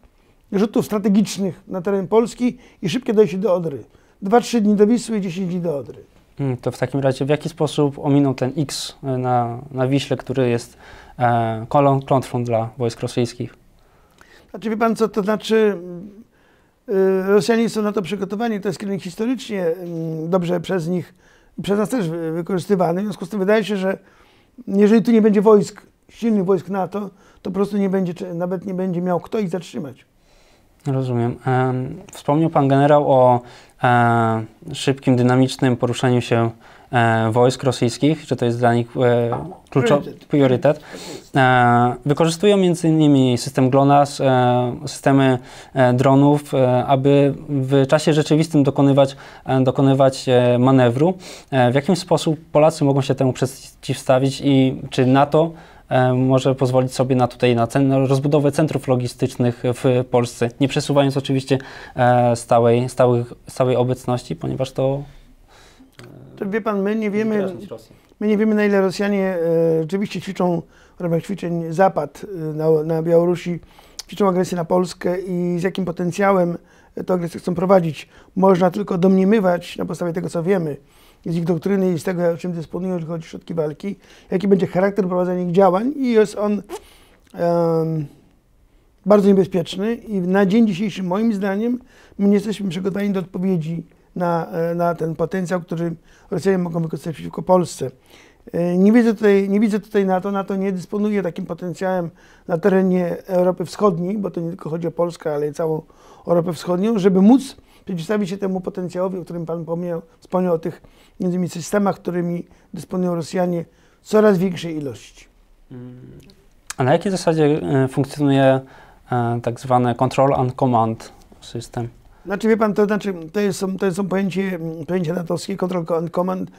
rzutów strategicznych na teren Polski i szybkie dojście do Odry. 2-3 dni do Wisły i 10 dni do Odry. Hmm, to w takim razie w jaki sposób ominął ten X na, na Wiśle, który jest e, kolą klątwą dla wojsk rosyjskich? Znaczy wie pan co, to znaczy y, Rosjanie są na to przygotowani, to jest kierunek historycznie mm, dobrze przez nich przez nas też wykorzystywany. W związku z tym wydaje się, że jeżeli tu nie będzie wojsk, silnych wojsk NATO, to po prostu nie będzie, nawet nie będzie miał kto ich zatrzymać. Rozumiem. Wspomniał Pan generał o e, szybkim, dynamicznym poruszaniu się wojsk rosyjskich, że to jest dla nich e, kluczowy priorytet. Wykorzystują m.in. system GLONASS, systemy dronów, aby w czasie rzeczywistym dokonywać, dokonywać manewru. W jakim sposób Polacy mogą się temu przeciwstawić i czy NATO E, może pozwolić sobie na tutaj na, cen, na rozbudowę centrów logistycznych w Polsce, nie przesuwając oczywiście e, stałej, stałych, stałej obecności, ponieważ to... to wie pan, my nie wiemy, my nie wiemy na ile Rosjanie e, rzeczywiście ćwiczą w ramach ćwiczeń Zapad na, na Białorusi, ćwiczą agresję na Polskę i z jakim potencjałem tę agresję chcą prowadzić. Można tylko domniemywać na podstawie tego, co wiemy z ich doktryny i z tego, czym dysponują, jeżeli chodzi o środki walki, jaki będzie charakter prowadzenia ich działań i jest on um, bardzo niebezpieczny i na dzień dzisiejszy moim zdaniem my nie jesteśmy przygotowani do odpowiedzi na, e, na ten potencjał, który Rosjanie mogą wykorzystać przeciwko Polsce. E, nie widzę, tutaj, nie widzę tutaj NATO. NATO nie dysponuje takim potencjałem na terenie Europy Wschodniej, bo to nie tylko chodzi o Polskę, ale i całą Europę Wschodnią, żeby móc przeciwstawić się temu potencjałowi, o którym Pan wspomniał, wspomniał o tych między innymi systemach, którymi dysponują Rosjanie coraz większej ilości. A na jakiej zasadzie e, funkcjonuje tak zwane control and command system? Znaczy, wie pan, to znaczy, to jest, to jest pojęcie, pojęcie natowskie, control and command,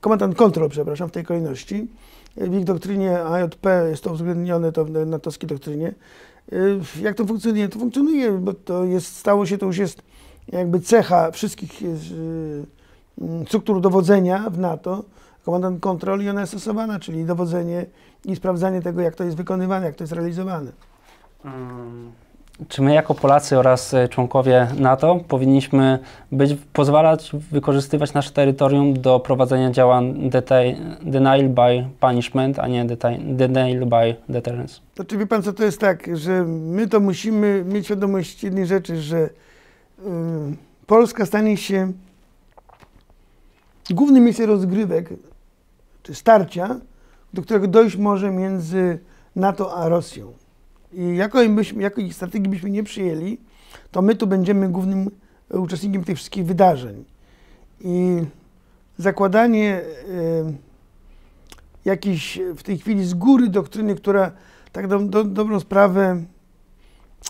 command and control, przepraszam, w tej kolejności. W ich doktrynie AJP jest to uwzględnione, to w natowskiej doktrynie. E, jak to funkcjonuje? To funkcjonuje, bo to jest, stało się, to już jest jakby cecha wszystkich Mm, struktur dowodzenia w NATO, komandant kontroli i ona jest stosowana, czyli dowodzenie i sprawdzanie tego, jak to jest wykonywane, jak to jest realizowane. Hmm. Czy my jako Polacy oraz e, członkowie NATO powinniśmy być, pozwalać wykorzystywać nasze terytorium do prowadzenia działań denial by punishment, a nie denial by deterrence? To czy wie pan co, to jest tak, że my to musimy mieć świadomość jednej rzeczy, że y, Polska stanie się głównym miejscem rozgrywek, czy starcia, do którego dojść może między NATO a Rosją. I jako, byśmy, strategii byśmy nie przyjęli, to my tu będziemy głównym uczestnikiem tych wszystkich wydarzeń. I zakładanie y, jakiejś w tej chwili z góry doktryny, która tak do, do, dobrą sprawę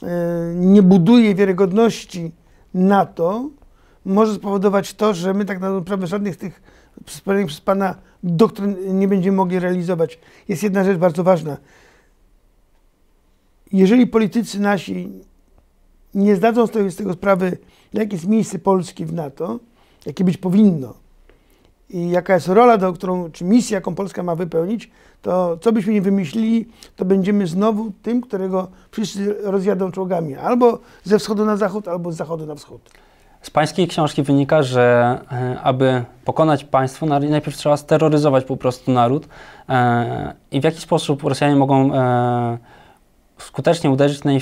y, nie buduje wiarygodności NATO, może spowodować to, że my tak naprawdę żadnych z tych wspomnianych przez Pana doktryn nie będziemy mogli realizować. Jest jedna rzecz bardzo ważna. Jeżeli politycy nasi nie zdadzą sobie z tego sprawy, jakie jest miejsce Polski w NATO, jakie być powinno i jaka jest rola, do którą, czy misja, jaką Polska ma wypełnić, to co byśmy nie wymyślili, to będziemy znowu tym, którego wszyscy rozjadą czołgami. Albo ze wschodu na zachód, albo z zachodu na wschód. z Pańskiej książki wynika, że aby pokonać państwo, najpierw trzeba steroryzować po prostu naród. I w jaki sposób Rosjanie mogą skutecznie uderzyć na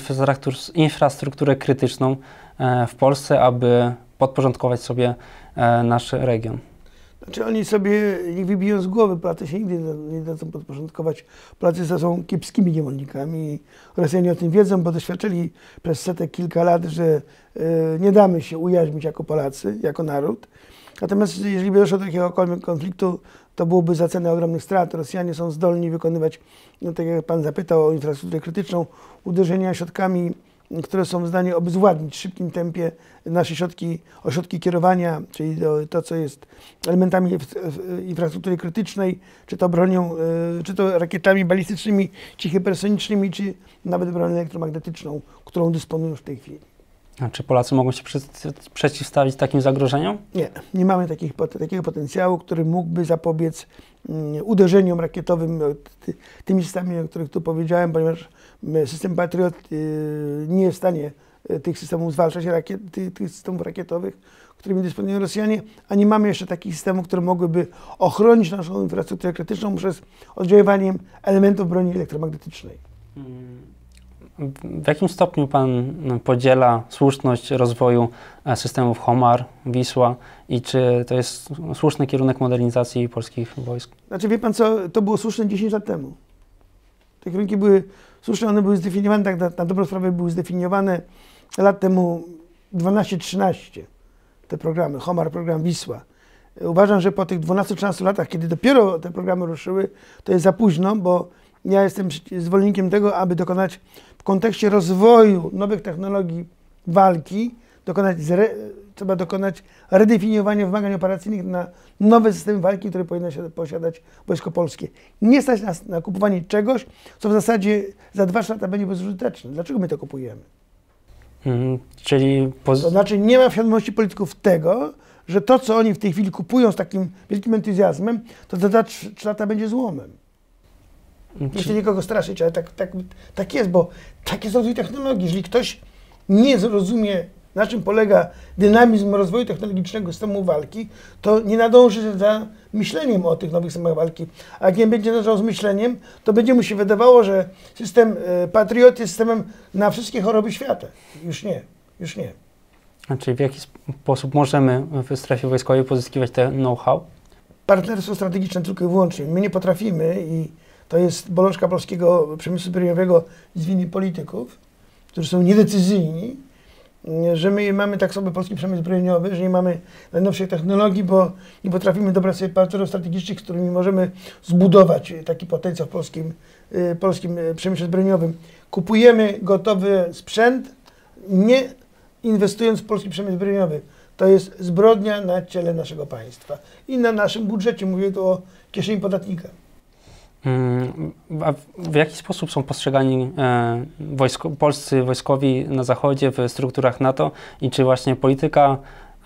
infrastrukturę krytyczną w Polsce, aby podporządkować sobie nasz region? Znaczy oni sobie nie wybiją z głowy, Polacy się nigdy nie dadzą podporządkować. Polacy są kiepskimi niewolnikami. Rosjanie o tym wiedzą, bo doświadczyli przez setek kilka lat, że y, nie damy się ujarzmić jako Polacy, jako naród. Natomiast jeżeli by doszło do jakiegokolwiek konfliktu, to byłoby za cenę ogromnych strat. Rosjanie są zdolni wykonywać, no, tak jak Pan zapytał o infrastrukturę krytyczną, uderzenia środkami które są w stanie obezwładnić w szybkim tempie nasze środki, ośrodki kierowania, czyli to, co jest elementami infrastruktury krytycznej, czy to bronią, e, czy to rakietami balistycznymi, czy czy nawet bronią elektromagnetyczną, którą dysponują w tej chwili. A czy Polacy mogą się przeciwstawić takim zagrożeniom? Nie, nie mamy takich, takiego potencjału, który mógłby zapobiec mm, uderzeniom rakietowym tymi systemami, o których tu powiedziałem, ponieważ system Patriot y, nie jest w stanie y, tych systemów zwalczać, rakiet, tych systemów rakietowych, którymi dysponują Rosjanie, a nie mamy jeszcze takich systemów, które mogłyby ochronić naszą infrastrukturę krytyczną przez oddziaływanie elementów broni elektromagnetycznej. W jakim stopniu Pan podziela słuszność rozwoju e, systemów HOMAR, Wisła i czy to jest słuszny kierunek modernizacji polskich wojsk? Znaczy wie Pan co, to było słuszne 10 lat temu. Te kierunki były słuszne, one były zdefiniowane, tak na, na dobrą sprawę były zdefiniowane lat temu 12-13 te programy, HOMAR, program Wisła. Uważam, że po tych 12-13 latach, kiedy dopiero te programy ruszyły, to jest za późno, bo ja jestem zwolennikiem tego, aby dokonać kontekście rozwoju nowych technologii walki, dokonać zre, trzeba dokonać redefiniowania wymagań operacyjnych na nowe systemy walki, które powinno się posiadać Wojsko Polskie. Nie stać nas na kupowanie czegoś, co w zasadzie za dwa lata będzie bezużyteczne. Dlaczego my to kupujemy? Hmm, czyli... To znaczy nie ma świadomości polityków tego, że to, co oni w tej chwili kupują z takim wielkim entuzjazmem, to za 3 lata będzie złomem. Nie chcę nikogo straszyć, ale tak, tak, tak jest, bo tak jest rozwój technologii. Jeżeli ktoś nie zrozumie, na czym polega dynamizm rozwoju technologicznego systemu walki, to nie nadąży za myśleniem o tych nowych systemach walki. A jak nie będzie nadążał z myśleniem, to będzie mu się wydawało, że system e, Patriot jest systemem na wszystkie choroby świata. Już nie, już nie. Znaczy w jaki sposób możemy w strefie wojskowej pozyskiwać te know-how? Partnerstwo strategiczne tylko i wyłącznie. My nie potrafimy i to jest bolączka polskiego przemysłu zbrojeniowego z winy polityków, którzy są niedecyzyjni, że my mamy tak sobie polski przemysł zbrojeniowy, że nie mamy najnowszej technologii, bo nie potrafimy dobrać sobie partnerów strategicznych, z którymi możemy zbudować taki potencjał w polskim, y, polskim y, przemyśle zbrojeniowym. Kupujemy gotowy sprzęt, nie inwestując w polski przemysł zbrojeniowy. To jest zbrodnia na ciele naszego państwa i na naszym budżecie. Mówię tu o kieszeni podatnika. Mm, a w jaki sposób są postrzegani e, wojsko, polscy wojskowi na Zachodzie w strukturach NATO i czy właśnie polityka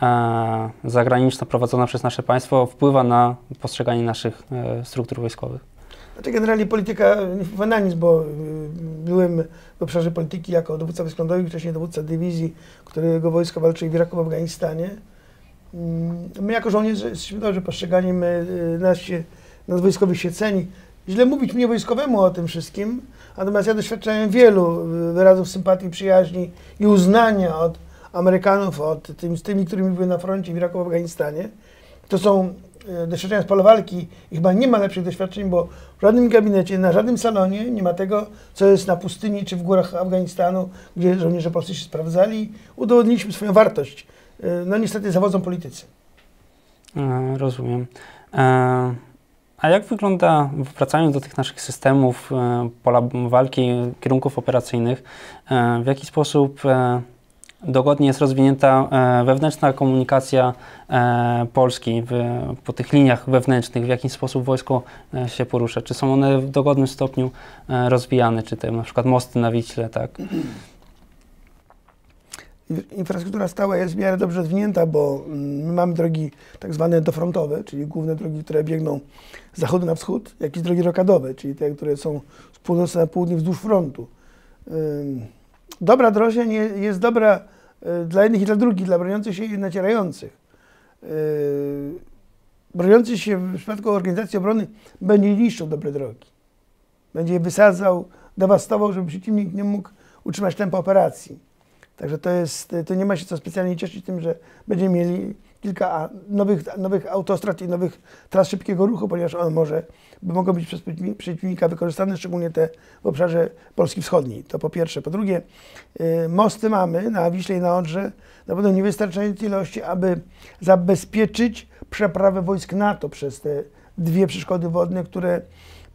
e, zagraniczna prowadzona przez nasze państwo wpływa na postrzeganie naszych e, struktur wojskowych? Znaczy generalnie polityka nie wpływa na nic, bo byłem w obszarze polityki jako dowódca wojsk lądowych, wcześniej dowódca dywizji, którego wojska walczyły w Iraku, w Afganistanie. Mm, my jako żołnierze jesteśmy dobrze postrzegani, my, nas, się, nas się ceni źle mówić mnie wojskowemu o tym wszystkim, natomiast ja doświadczałem wielu wyrazów sympatii, przyjaźni i uznania od Amerykanów, od tym, z tymi, którymi były na froncie w Iraku, w Afganistanie. To są e, doświadczenia z pola walki i chyba nie ma lepszych doświadczeń, bo w żadnym gabinecie, na żadnym salonie nie ma tego, co jest na pustyni czy w górach Afganistanu, gdzie żołnierze polscy się sprawdzali. Udowodniliśmy swoją wartość. E, no niestety zawodzą politycy. E, rozumiem. E a jak wygląda, wracając do tych naszych systemów, e, pola walki, kierunków operacyjnych, e, w jaki sposób e, dogodnie jest rozwinięta wewnętrzna komunikacja Polski w, po tych liniach wewnętrznych, w jaki sposób wojsko się porusza? Czy są one w dogodnym stopniu rozwijane, czy te na przykład mosty na Wiśle, tak? Infrastruktura stała jest w miarę dobrze rozwinięta, bo mm, my mamy drogi tak zwane dofrontowe, czyli główne drogi, które biegną z zachodu na wschód, jak i drogi rokadowe, czyli te, które są z północy na południe wzdłuż frontu. Dobra drożnia jest dobra y, dla jednych i dla drugich, dla broniących się i nacierających. Y, broniący się w przypadku organizacji obrony będzie niszczył dobre drogi. Będzie je wysadzał, dewastował, żeby przeciwnik nie mógł utrzymać tempa operacji. Także to jest, to nie ma się co specjalnie cieszyć tym, że będziemy mieli kilka nowych, nowych autostrad i nowych tras szybkiego ruchu, ponieważ one może, mogą być przez przeciwnika wykorzystane, szczególnie te w obszarze Polski Wschodniej. To po pierwsze. Po drugie, y, mosty mamy na Wiśle i na Odrze, na pewno niewystarczającej ilości, aby zabezpieczyć przeprawę wojsk NATO przez te dwie przeszkody wodne, które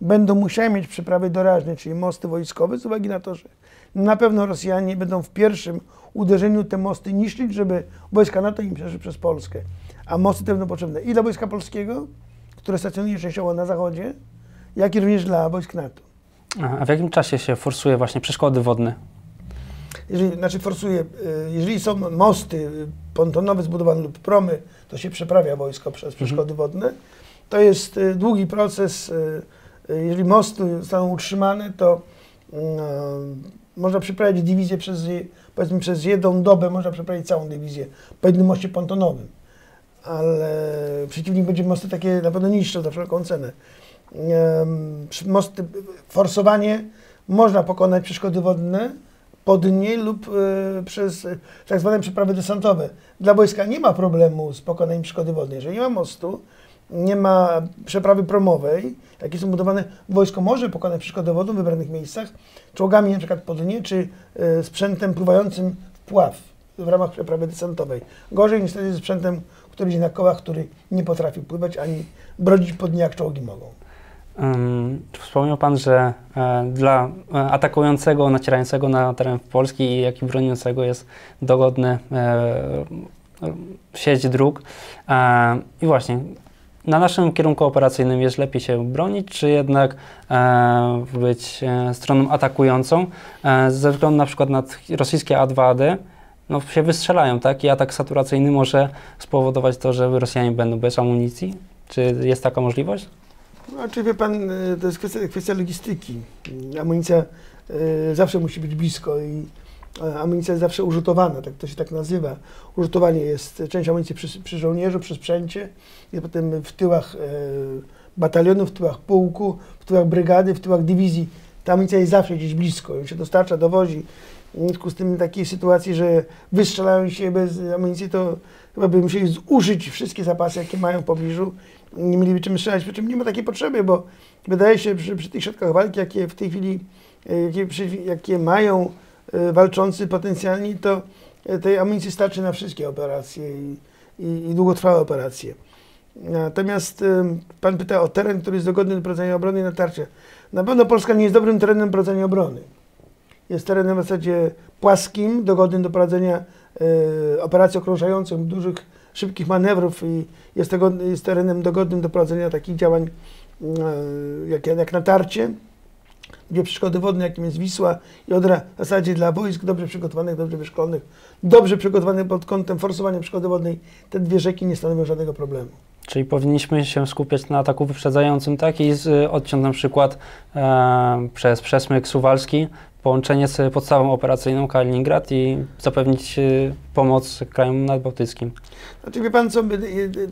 będą musiały mieć przeprawy doraźne, czyli mosty wojskowe, z uwagi na to, że na pewno Rosjanie będą w pierwszym uderzeniu te mosty niszczyć, żeby wojska NATO im przeszły przez Polskę. A mosty te będą potrzebne i dla wojska polskiego, które stacjonuje częściowo na zachodzie, jak i również dla wojsk NATO. A w jakim czasie się forsuje właśnie przeszkody wodne? Jeżeli, znaczy forsuje, y, jeżeli są mosty pontonowe zbudowane lub promy, to się przeprawia wojsko przez mhm. przeszkody mhm. wodne. To jest y, długi proces. Y, jeżeli mosty zostaną utrzymane, to można przeprawić dywizję przez, powiedzmy, przez jedną dobę, można przeprawić całą dywizję po jednym moście pontonowym. Ale przeciwnik będzie mosty takie na pewno niszczył za wszelką cenę. Mosty, forsowanie można pokonać przeszkody wodne po dnie lub y, przez tak zwane przeprawy desantowe. Dla wojska nie ma problemu z pokonaniem przeszkody wodnej. Jeżeli nie ma mostu, nie ma przeprawy promowej, jakie są budowane, wojsko może pokonać przeszkodę wodą w wybranych miejscach, czołgami przykład po dnie, czy y, sprzętem pływającym w pław w ramach przeprawy desantowej. Gorzej niestety ze sprzętem, który jest na kołach, który nie potrafi pływać ani brodzić po dnie, jak czołgi mogą. Wspomniał Pan, że e, dla e, atakującego, nacierającego na teren Polski, jak i broniącego jest dogodny e, sieć dróg. I właśnie, na naszym kierunku operacyjnym jest lepiej się bronić, czy jednak e, być e, stroną atakującą? E, ze względu na przykład na rosyjskie A2AD, no się wystrzelają, tak? I atak saturacyjny może spowodować to, że Rosjanie będą bez amunicji. Czy jest taka możliwość? No, czy wie pan, e, to jest kwestia, kwestia logistyki. Amunicja y, zawsze musi być blisko i amunicja jest zawsze urzutowana, tak to się tak nazywa. Urzutowanie jest część amunicji przy, przy żołnierzu, przy sprzęcie, i potem w tyłach e, batalionu, w tyłach pułku, w tyłach brygady, w tyłach dywizji. Ta amunicja jest zawsze gdzieś blisko, ją się dostarcza, dowozi. W związku z tym takiej sytuacji, że wystrzelają się bez amunicji, to chyba by musieli zużyć wszystkie zapasy, jakie mają w pobliżu. Nie mieliby czym strzelać, przy czym nie ma takiej potrzeby, bo wydaje się przy, przy tych środkach walki, jakie w tej chwili, e, jakie, jakie mają e, walczący potencjalni, to tej amunicji starczy na wszystkie operacje i, i, i długotrwałe operacje. Natomiast Pan pyta o teren, który jest dogodny do prowadzenia obrony i natarcia. Na pewno Polska nie jest dobrym terenem prowadzenia obrony. Jest terenem w zasadzie płaskim, dogodnym do prowadzenia y, operacji okrążających, dużych, szybkich manewrów i jest, tego, jest terenem dogodnym do prowadzenia takich działań y, jak, jak natarcie. Dwie przeszkody wodne, jakim jest Wisła i Odra, w zasadzie dla wojsk dobrze przygotowanych, dobrze wyszkolonych, dobrze przygotowanych pod kątem forsowania przeszkody wodnej, te dwie rzeki nie stanowią żadnego problemu. Czyli powinniśmy się skupiać na ataku wyprzedzającym, tak? I z, odciąć na przykład e, przez przesmyk suwalski połączenie z podstawą operacyjną Kaliningrad i zapewnić e, pomoc krajom nadbałtyckim. Znaczy wie pan co,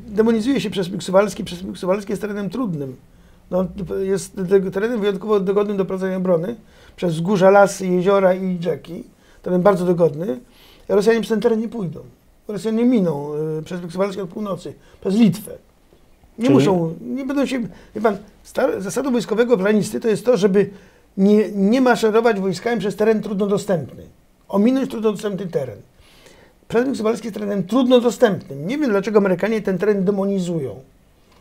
demonizuje się przesmyk suwalski. Przesmyk suwalski jest terenem trudnym. No, jest terenem wyjątkowo dogodnym do prowadzenia obrony przez wzgórza, lasy, jeziora i rzeki. Teren bardzo dogodny. Rosjanie przez ten teren nie pójdą. Rosjanie miną y, przez Suwalskie od północy, przez Litwę. Nie Czyli? muszą, nie będą się. Wie pan, star, zasadą wojskowego planisty to jest to, żeby nie, nie maszerować wojskami przez teren trudno dostępny. Ominąć trudno dostępny teren. Przesmyk Suwalski jest terenem trudno dostępnym. Nie wiem, dlaczego Amerykanie ten teren demonizują.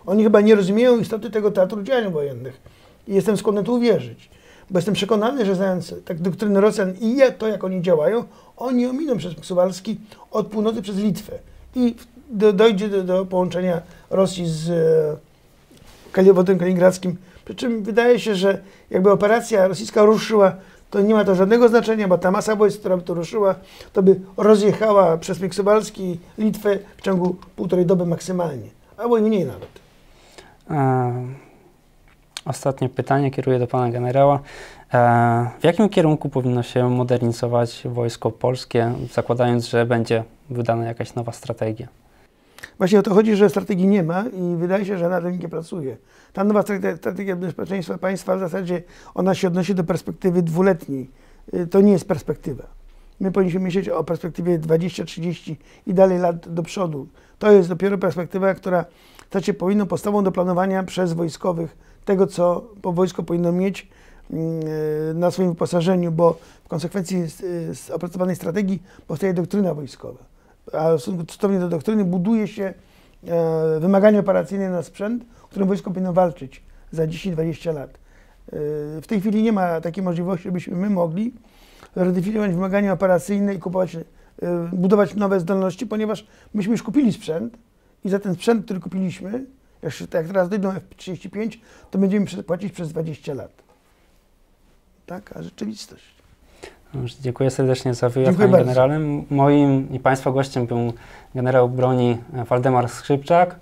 Oni chyba nie rozumieją istoty tego teatru działań wojennych. I jestem skłonny tu uwierzyć. Bo jestem przekonany, że znając tak doktrynę Rosjan i to, jak oni działają, oni ominą przez Suwalski od północy przez Litwę i do, dojdzie do, do, połączenia Rosji z e, kaliningradzkim. Przy czym wydaje się, że jakby operacja rosyjska ruszyła, to nie ma to żadnego znaczenia, bo ta masa wojsk, która by to ruszyła, to by rozjechała przez Suwalski Litwę w ciągu półtorej doby maksymalnie, albo i mniej nawet. Ostatnie pytanie kieruję do pana generała. E, w jakim kierunku powinno się modernizować wojsko polskie, zakładając, że będzie wydana jakaś nowa strategia? Właśnie o to chodzi, że strategii nie ma i wydaje się, że na tym nie pracuje. Ta nowa strategia, strategia bezpieczeństwa państwa w zasadzie ona się odnosi do perspektywy dwuletniej. Y, To nie jest perspektywa. My powinniśmy myśleć o perspektywie 20, 30 i dalej lat do przodu. To jest dopiero perspektywa, która w zasadzie powinna podstawą do planowania przez wojskowych tego, co wojsko powinno mieć mm, y, na swoim wyposażeniu, bo w konsekwencji z, y, z opracowanej strategii powstaje doktryna wojskowa. A w stosunku do doktryny buduje się e, wymagania operacyjne na sprzęt, którym wojsko powinno walczyć za 10-20 lat. E, w tej chwili nie ma takiej możliwości, żebyśmy my mogli redefiniować wymagania operacyjne i kupować, e, budować nowe zdolności, ponieważ myśmy już kupili sprzęt i za ten sprzęt, który kupiliśmy, jak, teraz dojdą F-35, to będziemy płacić przez 20 lat. Taka rzeczywistość. Dobrze, Dziękuję serdecznie za wywiad, Dziękuję panie bardzo. generale. Moim i państwa gościem był generał broni e, Waldemar Skrzypczak,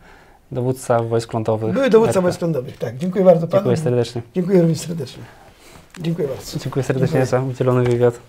dowódca wojsk lądowych. Były dowódca RP. wojsk lądowych. Tak, dziękuję bardzo panu. Dziękuję serdecznie. Dziękuję również serdecznie. Dziękuję bardzo. Dziękuję serdecznie Dziękuję. za udzielony wywiad.